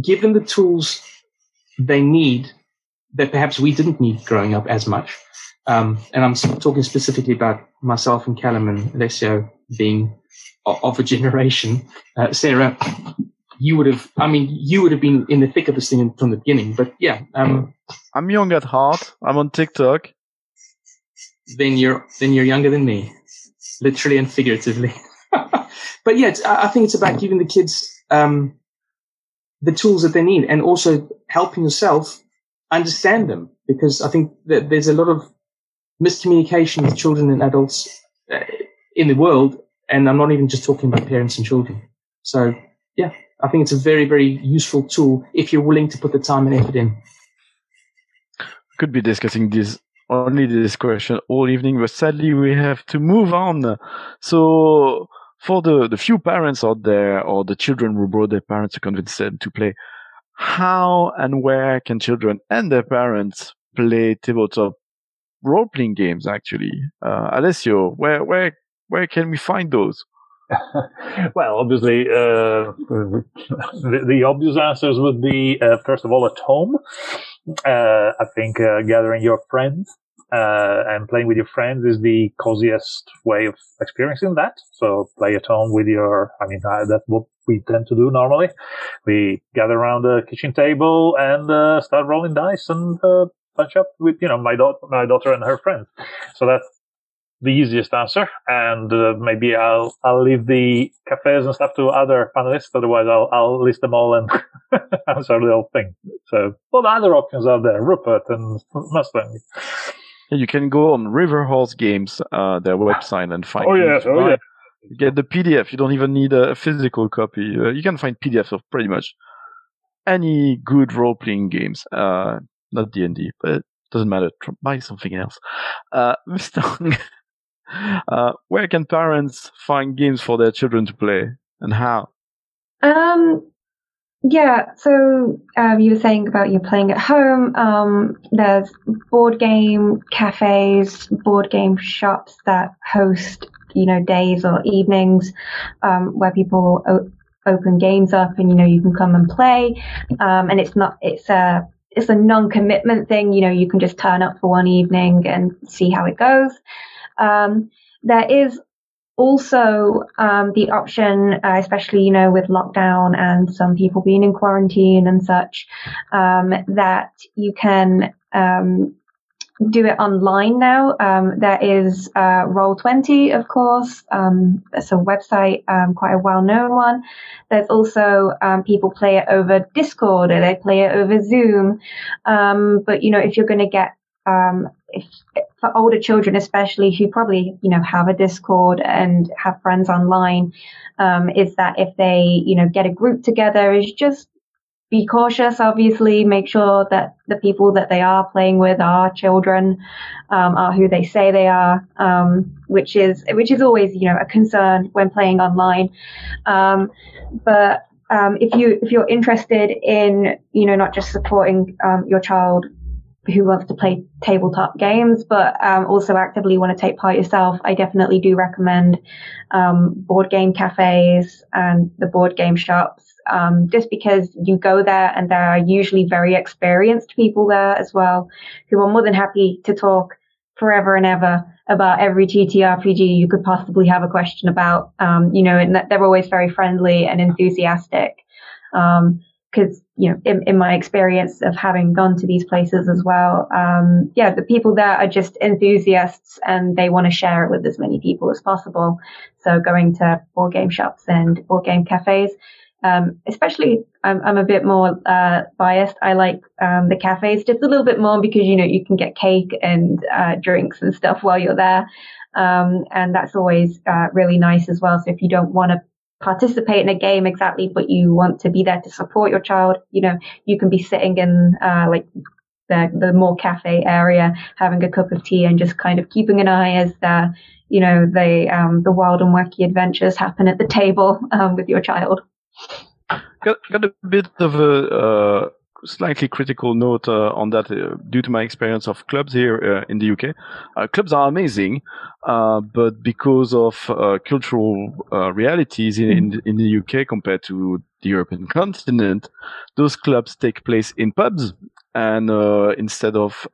give them the tools they need that perhaps we didn't need growing up as much. Um, and I'm talking specifically about myself and Callum and Alessio being of a generation. Uh, Sarah, you would have, I mean, you would have been in the thick of this thing from the beginning. But yeah, um, I'm young at heart. I'm on TikTok then you're then you're younger than me, literally and figuratively. *laughs* but yeah, I think it's about giving the kids um, the tools that they need, and also helping yourself understand them, because I think that there's a lot of miscommunication with children and adults uh, in the world, and I'm not even just talking about parents and children. So yeah, I think it's a very very useful tool if you're willing to put the time and effort in. Could be discussing this only this question all evening, but sadly we have to move on. So for the, the few parents out there or the children who brought their parents to convince them to play, how and where can children and their parents play tabletop role playing games actually? Uh, Alessio, where, where, where can we find those? Well, obviously, uh, the, the, obvious answers would be uh, first of all at home. Uh, I think uh, gathering your friends uh, and playing with your friends is the coziest way of experiencing that. So play at home with your. I mean, uh, that's what we tend to do normally. We gather around the kitchen table and start rolling dice and punch up with you know my daughter, my daughter and her friends. So that's the easiest answer, and uh, maybe I'll I'll leave the cafes and stuff to other panelists. Otherwise, I'll I'll list them all and *laughs* answer the whole thing. So, what other options are there? Rupert and Mustang. You can go on River Horse Games, uh, their website, and find. Oh yes, oh yeah. You get the PDF. You don't even need a physical copy. Uh, you can find PDFs of pretty much any good role-playing games. Uh, not D and D, but doesn't matter. Buy something else. Uh, *laughs* Mr. uh, where can parents find games for their children to play, and how? Um, yeah, so um, you were saying about you playing at home. Um, there's board game cafes, board game shops that host, you know, days or evenings um, where people o- open games up, and you know you can come and play. Um, and it's not it's a it's a non-commitment thing. You know, you can just turn up for one evening and see how it goes. Um, there is also um, the option, uh, especially you know with lockdown and some people being in quarantine and such, um, that you can um, do it online now. Um, there is uh, Roll20, of course. Um, it's a website, um, quite a well-known one. There's also people play it over Discord or they play it over Zoom. but you know, if you're going to get if, for older children, especially who probably you know have a Discord and have friends online, um, is that if they you know get a group together, is just be cautious. Obviously, make sure that the people that they are playing with are children, um, are who they say they are, um, which is which is always you know a concern when playing online. Um, but um, if you if you're interested in you know not just supporting um, your child who wants to play tabletop games, but um, also actively want to take part yourself, I definitely do recommend um, board game cafes and the board game shops. Um, just because you go there and there are usually very experienced people there as well, who are more than happy to talk forever and ever about every TTRPG you could possibly have a question about. Um, you know, and they're always very friendly and enthusiastic. Um, because you know in, in, my experience of having gone to these places as well um, yeah the people there are just enthusiasts and they want to share it with as many people as possible. So going to board game shops and board game cafes um, especially I'm, I'm, a bit more uh, biased. I like um, the cafes just a little bit more because you know you can get cake and uh, drinks and stuff while you're there. Um, and that's always uh, really nice as well. So if you don't want to participate in a game exactly, but you want to be there to support your child, you know, you can be sitting in uh, like the the more cafe area, having a cup of tea and just kind of keeping an eye as the you know the um, the wild and wacky adventures happen at the table um, with your child. Got, got a bit of a uh, slightly critical note uh, on that uh, due to my experience of clubs here uh, in the UK. Uh, clubs are amazing, uh, but because of uh, cultural realities in, in, in, the UK compared to the European continent, those clubs take place in pubs and instead of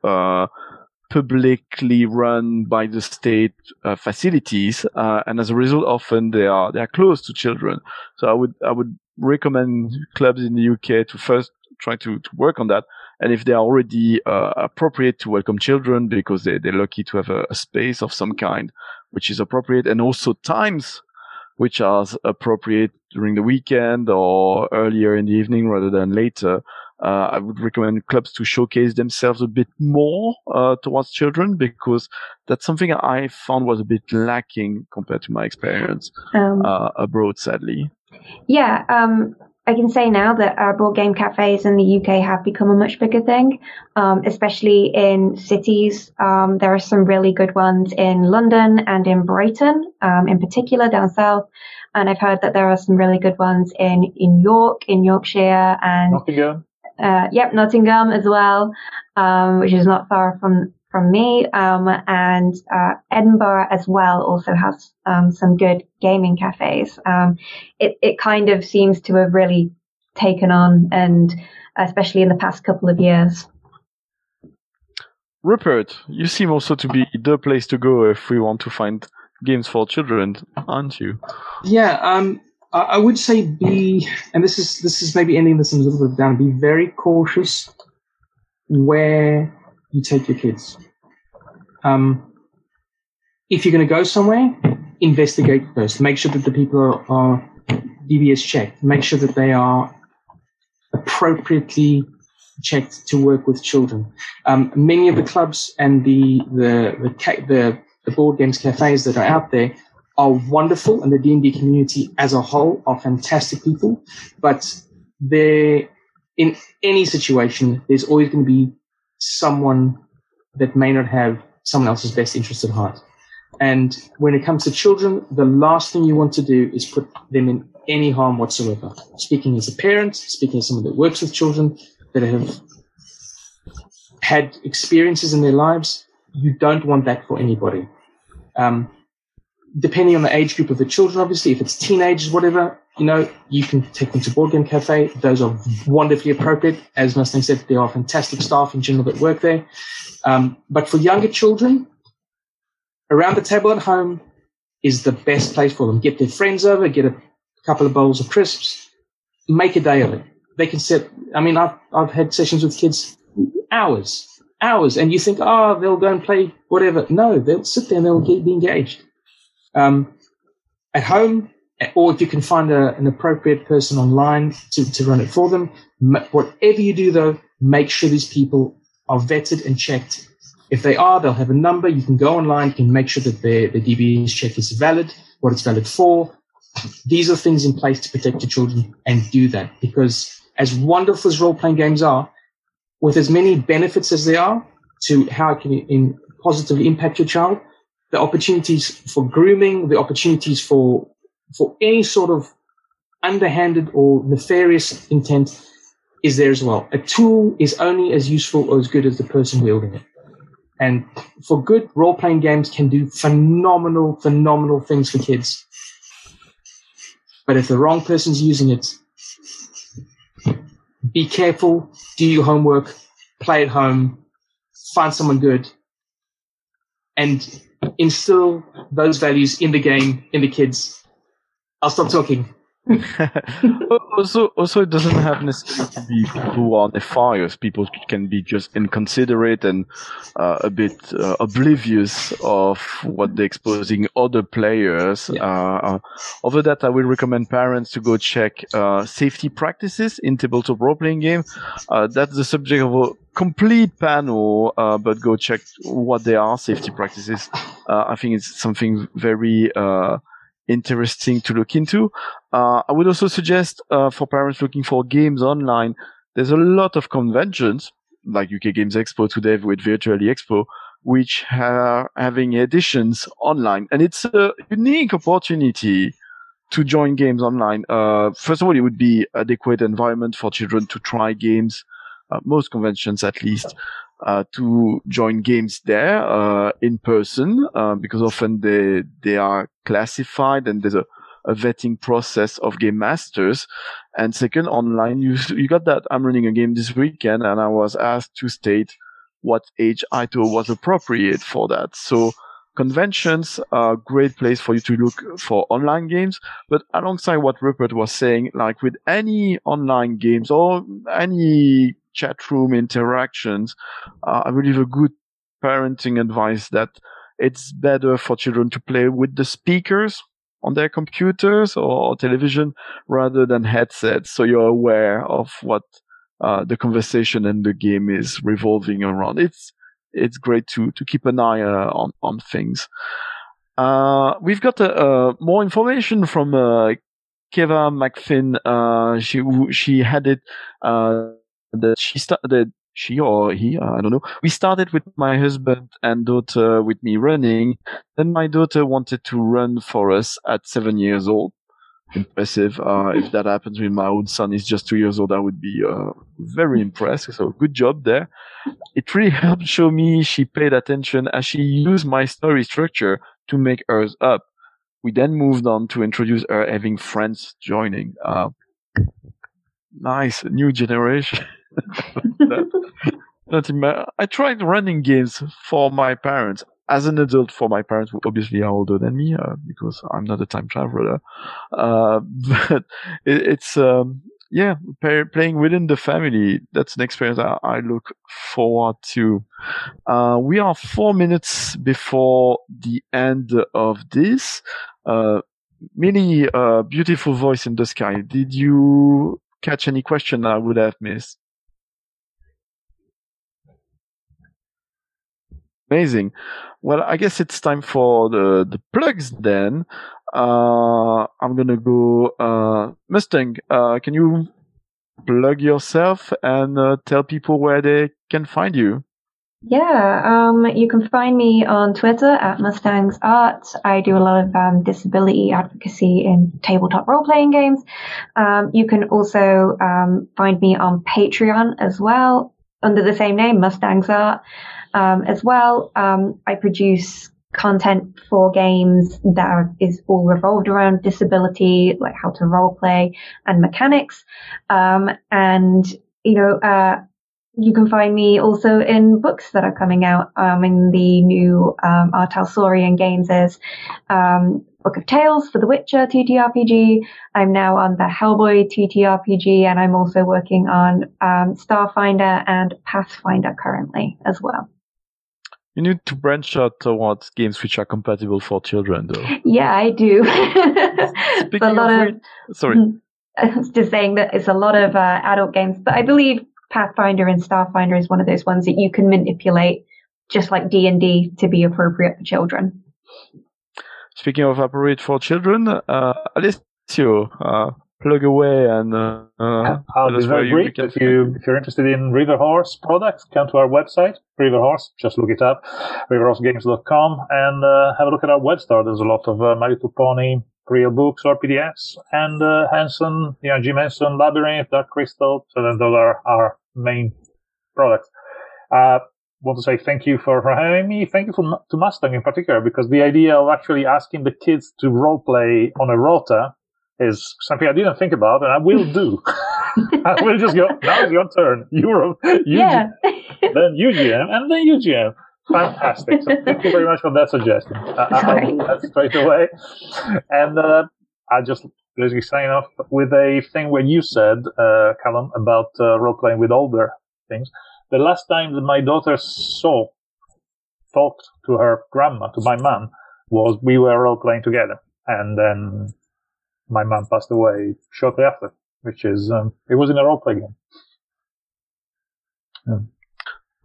publicly run by the state uh, facilities, uh, and as a result, often they are they are close to children. So I would I would recommend clubs in the UK to first try to, to work on that. And if they are already uh, appropriate to welcome children because they, they're lucky to have a, a, space of some kind, which is appropriate, and also times which are appropriate during the weekend or earlier in the evening rather than later. Uh, I would recommend clubs to showcase themselves a bit more uh, towards children because that's something I found was a bit lacking compared to my experience um, uh, abroad, sadly. Yeah, um, I can say now that our board game cafes in the UK have become a much bigger thing, um, especially in cities. Um, there are some really good ones in London and in Brighton, um, in particular down south. And I've heard that there are some really good ones in, in York, in Yorkshire, and Nottingham. Uh, yep, Nottingham as well, um, which is not far from from me. Um, and uh, Edinburgh as well also has um, some good gaming cafes. Um, it it kind of seems to have really taken on, and especially in the past couple of years. Rupert, you seem also to be the place to go if we want to find games for children, aren't you? Yeah, um, I, I would say be, and this is this is maybe ending this a little bit down. Be very cautious where you take your kids. Um, if you're going to go somewhere, investigate first. Make sure that the people are, are DBS checked. Make sure that they are appropriately checked to work with children. Um, many of the clubs and the the the, ca- the the board games cafes that are out there are wonderful, and the D and D community as a whole are fantastic people. But they in any situation, there's always going to be someone that may not have someone else's best interest at heart. And when it comes to children, the last thing you want to do is put them in any harm whatsoever. Speaking as a parent, speaking as someone that works with children that have had experiences in their lives, you don't want that for anybody. Um, depending on the age group of the children, obviously, if it's teenagers, whatever, you know, you can take them to Board Game Cafe. Those are wonderfully appropriate. As Mustang said, there are fantastic staff in general that work there. Um, but for younger children, around the table at home is the best place for them. Get their friends over, get a couple of bowls of crisps, make a day of it. They can sit. I mean, I've I've had sessions with kids hours, hours, and you think, oh, they'll go and play whatever. No, they'll sit there and they'll get, be engaged. Um, at home, or if you can find a, an appropriate person online to, to run it for them, whatever you do though, make sure these people are vetted and checked. If they are, they'll have a number. You can go online, you can make sure that their, their DBS check is valid, what it's valid for. These are things in place to protect your children and do that because as wonderful as role playing games are, with as many benefits as they are to how it can in, positively impact your child, the opportunities for grooming, the opportunities for for any sort of underhanded or nefarious intent is there as well. A tool is only as useful or as good as the person wielding it. And for good role playing games can do phenomenal, phenomenal things for kids. But if the wrong person's using it, be careful, do your homework, play at home, find someone good, and instill those values in the game, in the kids. I'll stop talking. *laughs* also, also, it doesn't have necessarily to be people who are nefarious. People can be just inconsiderate and uh, a bit uh, oblivious of what they're exposing other players. Yeah. Uh, over that, I will recommend parents to go check uh, safety practices in tabletop role-playing game. Uh, that's the subject of a complete panel, uh, but go check what they are safety practices. I think it's something very interesting to look into. Uh, I would also suggest uh, for parents looking for games online, there's a lot of conventions like UK Games Expo today with Virtually Expo, which are having editions online, and it's a unique opportunity to join games online. Uh, first of all, it would be adequate environment for children to try games. Uh, most conventions, at least, uh, to join games there uh, in person uh, because often they they are classified and there's a, a vetting process of game masters. And second, online, you you got that. I'm running a game this weekend, and I was asked to state what age I thought was appropriate for that. So conventions are a great place for you to look for online games. But alongside what Rupert was saying, like with any online games or any chat room interactions, uh, I believe a good parenting advice that it's better for children to play with the speakers on their computers or television rather than headsets. So you're aware of what uh, the conversation and the game is revolving around. It's it's great to to keep an eye uh, on on things. Uh, we've got uh, more information from uh, Keva McFinn. Uh, she she had it that she started she or he, I don't know. We started with my husband and daughter with me running. Then my daughter wanted to run for us at seven years old. Impressive. Uh, if that happens with my own son, he's just two years old, I would be uh, very impressed. So good job there. It really *laughs* helped show me she paid attention as she used my story structure to make hers up. We then moved on to introduce her having friends joining. Uh, nice, new generation. *laughs* that, I tried running games for my parents as an adult for my parents who obviously are older than me uh, because I'm not a time traveler. Uh, *laughs* but it, it's um, yeah, play, playing within the family. That's an experience I, I look forward to. Uh, we are four minutes before the end of this. Uh, Mini, uh, beautiful voice in the sky. Did you catch any question I would have missed? Amazing. Well, I guess it's time for the, the plugs then. Uh, I'm gonna go, uh, Mustang, uh, can you plug yourself and uh, tell people where they can find you? Yeah, um, you can find me on Twitter at Mustangs Art. I do a lot of um, disability advocacy in tabletop role playing games. Um, you can also um, find me on Patreon as well under the same name, Mustangs Art. Um, as well, um, I produce content for games that is all revolved around disability, like how to role play and mechanics. and you know, uh, you can find me also in books that are coming out. Um, in the new um, games is um, Book of Tales for The Witcher TTRPG. I'm now on the Hellboy TTRPG, and I'm also working on um, Starfinder and Pathfinder currently as well. You need to branch out towards games which are compatible for children, though. Yeah, I do. *laughs* Speaking a lot of, of sorry. I was just saying that it's a lot of uh, adult games, but I believe Pathfinder and Starfinder is one of those ones that you can manipulate just like D&D to be appropriate for children. Speaking of appropriate for children, uh, Alessio, uh, plug away and uh, I'll be very brief. If you if you're interested in River Horse products, come to our website, River Horse. Just look it up, riverhorsegames.com, and uh, have a look at our web store. There's a lot of uh, My Little Pony real books or PDFs, and uh, Henson, you know, Jim Henson, Labyrinth, Dark Crystal. So those are our main products. Uh, want to say thank you for, for having me. Thank you for, to Mustang in particular, because the idea of actually asking the kids to role play on a rota is something I didn't think about, and I will do. *laughs* *laughs* I will just go, now it's your turn. Europe, UGM, yeah. *laughs* then UGM, and then UGM. Fantastic. So thank you very much for that suggestion. I, will do that straight away. And uh, I just basically sign off with a thing where you said, uh, Callum, about uh, role playing with older things. The last time that my daughter saw, talked to her grandma, to my mom, was we were role playing together. And then my mom passed away shortly after, which is, um, it was in a role play game. Yeah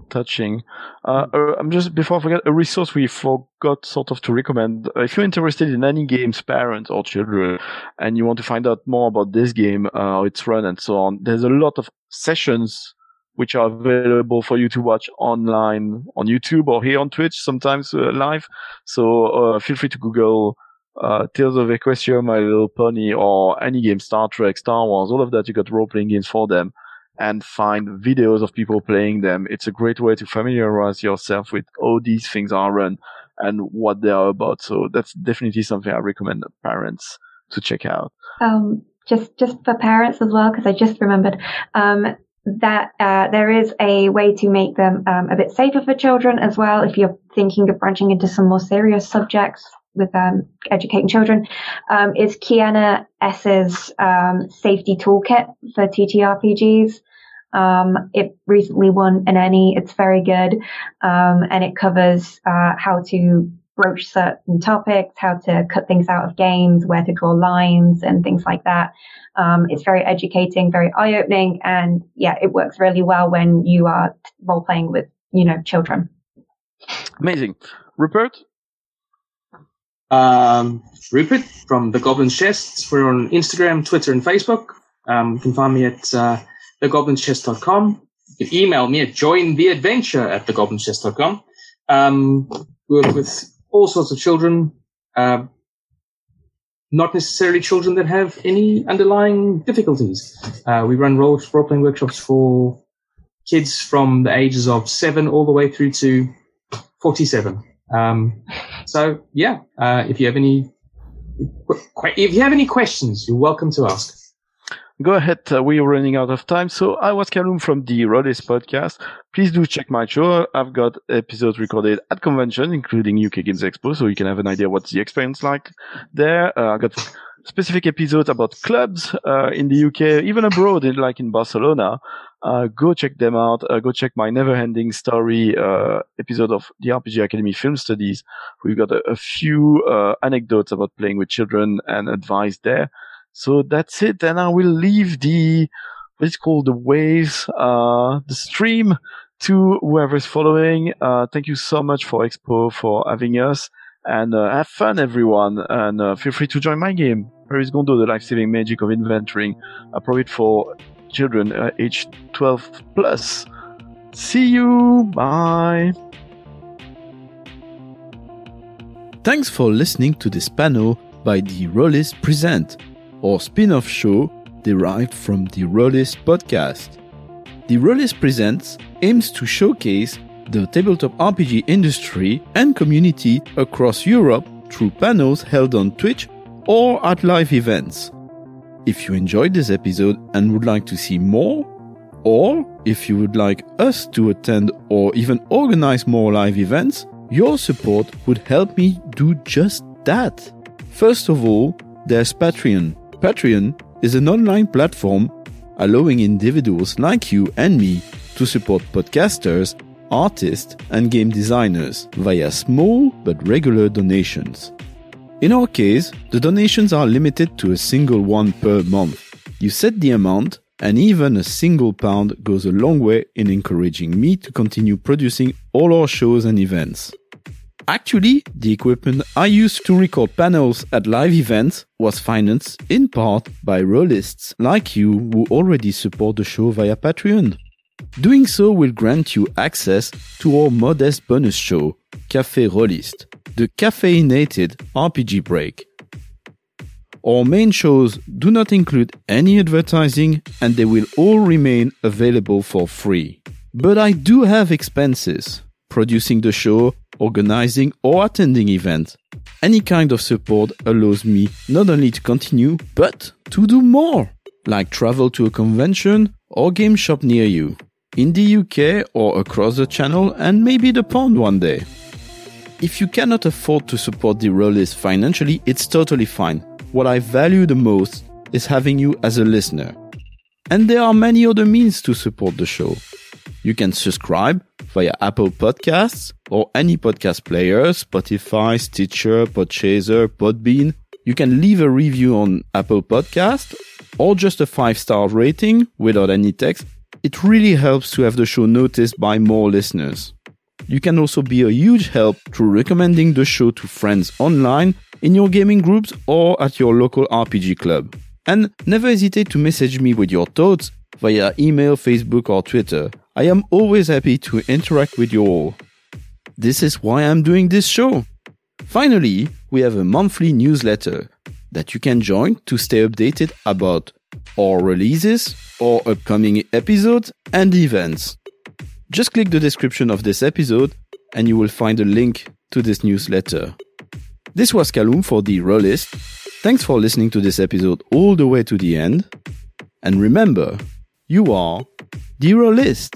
touching. Uh, uh, I'm just before I forget a resource we forgot sort of to recommend. If you're interested in any games, parents or children, and you want to find out more about this game, uh, how it's run, and so on, there's a lot of sessions which are available for you to watch online on YouTube or here on Twitch, sometimes uh, live. So uh, feel free to Google. Uh, Tales of Equestria, My Little Pony, or any game, Star Trek, Star Wars, all of that, you got role playing games for them and find videos of people playing them. It's a great way to familiarize yourself with how these things are run and what they are about. So that's definitely something I recommend parents to check out. Um, just just for parents as well, because I just remembered um, that uh, there is a way to make them um, a bit safer for children as well. If you're thinking of branching into some more serious subjects, with um, educating children um, is Kiana S's um, safety toolkit for TTRPGs. Um, it recently won an ENnie. It's very good. Um, and it covers, uh, how to broach certain topics, how to cut things out of games, where to draw lines and things like that. Um, it's very educating, very eye opening. And yeah, it works really well when you are role playing with, you know, children. Amazing. Rupert? Um, Rupert from The Goblin's Chests. We're on Instagram, Twitter, and Facebook. Um, you can find me at, uh. You can email me at jointheadventure at thegoblinschest.com. Um, work with all sorts of children, uh, not necessarily children that have any underlying difficulties. Uh, we run role, role-playing workshops for kids from the ages of seven all the way through to 47. Um, so yeah, uh, if you have any, if you have any questions, you're welcome to ask go ahead. Uh, we're running out of time. So I was Callum from the Rolistes podcast. Please do check my show. I've got episodes recorded at convention, including UK Games Expo, so you can have an idea what's the experience like there. Uh, I got specific episodes about clubs uh, in the UK, even abroad, in, like in Barcelona, go check them out. Uh, go check my never ending story uh, episode of the RPG Academy Film Studies. We've got a, a few uh, anecdotes about playing with children and advice there. So that's it. And I will leave the what is called the waves, uh, the stream to whoever's following. Uh, thank you so much for Expo for having us and uh, have fun, everyone. And uh, feel free to join my game, Paris Gondo, the life-saving magic of inventoring, appropriate for children uh, aged 12 plus. See you. Bye. Thanks for listening to this panel by the Rolistes Present, or spin-off show derived from the Rolistes podcast. The Rolistes Presents aims to showcase the tabletop RPG industry and community across Europe through panels held on Twitch or at live events. If you enjoyed this episode and would like to see more, or if you would like us to attend or even organize more live events, your support would help me do just that. First of all, there's Patreon. Patreon is an online platform allowing individuals like you and me to support podcasters, artists, and game designers via small but regular donations. In our case, the donations are limited to a single one per month. You set the amount, and even a single pound goes a long way in encouraging me to continue producing all our shows and events. Actually, the equipment I used to record panels at live events was financed in part by rolistes like you who already support the show via Patreon. Doing so will grant you access to our modest bonus show, Café Rolistes, the caffeinated RPG break. Our main shows do not include any advertising and they will all remain available for free. But I do have expenses producing the show, organizing or attending events. Any kind of support allows me not only to continue, but to do more, like travel to a convention or game shop near you, in the UK or across the channel and maybe the pond one day. If you cannot afford to support the Rolistes financially, it's totally fine. What I value the most is having you as a listener. And there are many other means to support the show. You can subscribe via Apple Podcasts or any podcast player, Spotify, Stitcher, Podchaser, Podbean. You can leave a review on Apple Podcast or just a five star rating without any text. It really helps to have the show noticed by more listeners. You can also be a huge help through recommending the show to friends online, in your gaming groups, or at your local RPG club. And never hesitate to message me with your thoughts via email, Facebook, or Twitter. I am always happy to interact with you all. This is why I'm doing this show. Finally, we have a monthly newsletter that you can join to stay updated about our releases, our upcoming episodes, and events. Just click the description of this episode and you will find a link to this newsletter. This was Callum for the Rolistes. Thanks for listening to this episode all the way to the end. And remember, you are the Rolistes.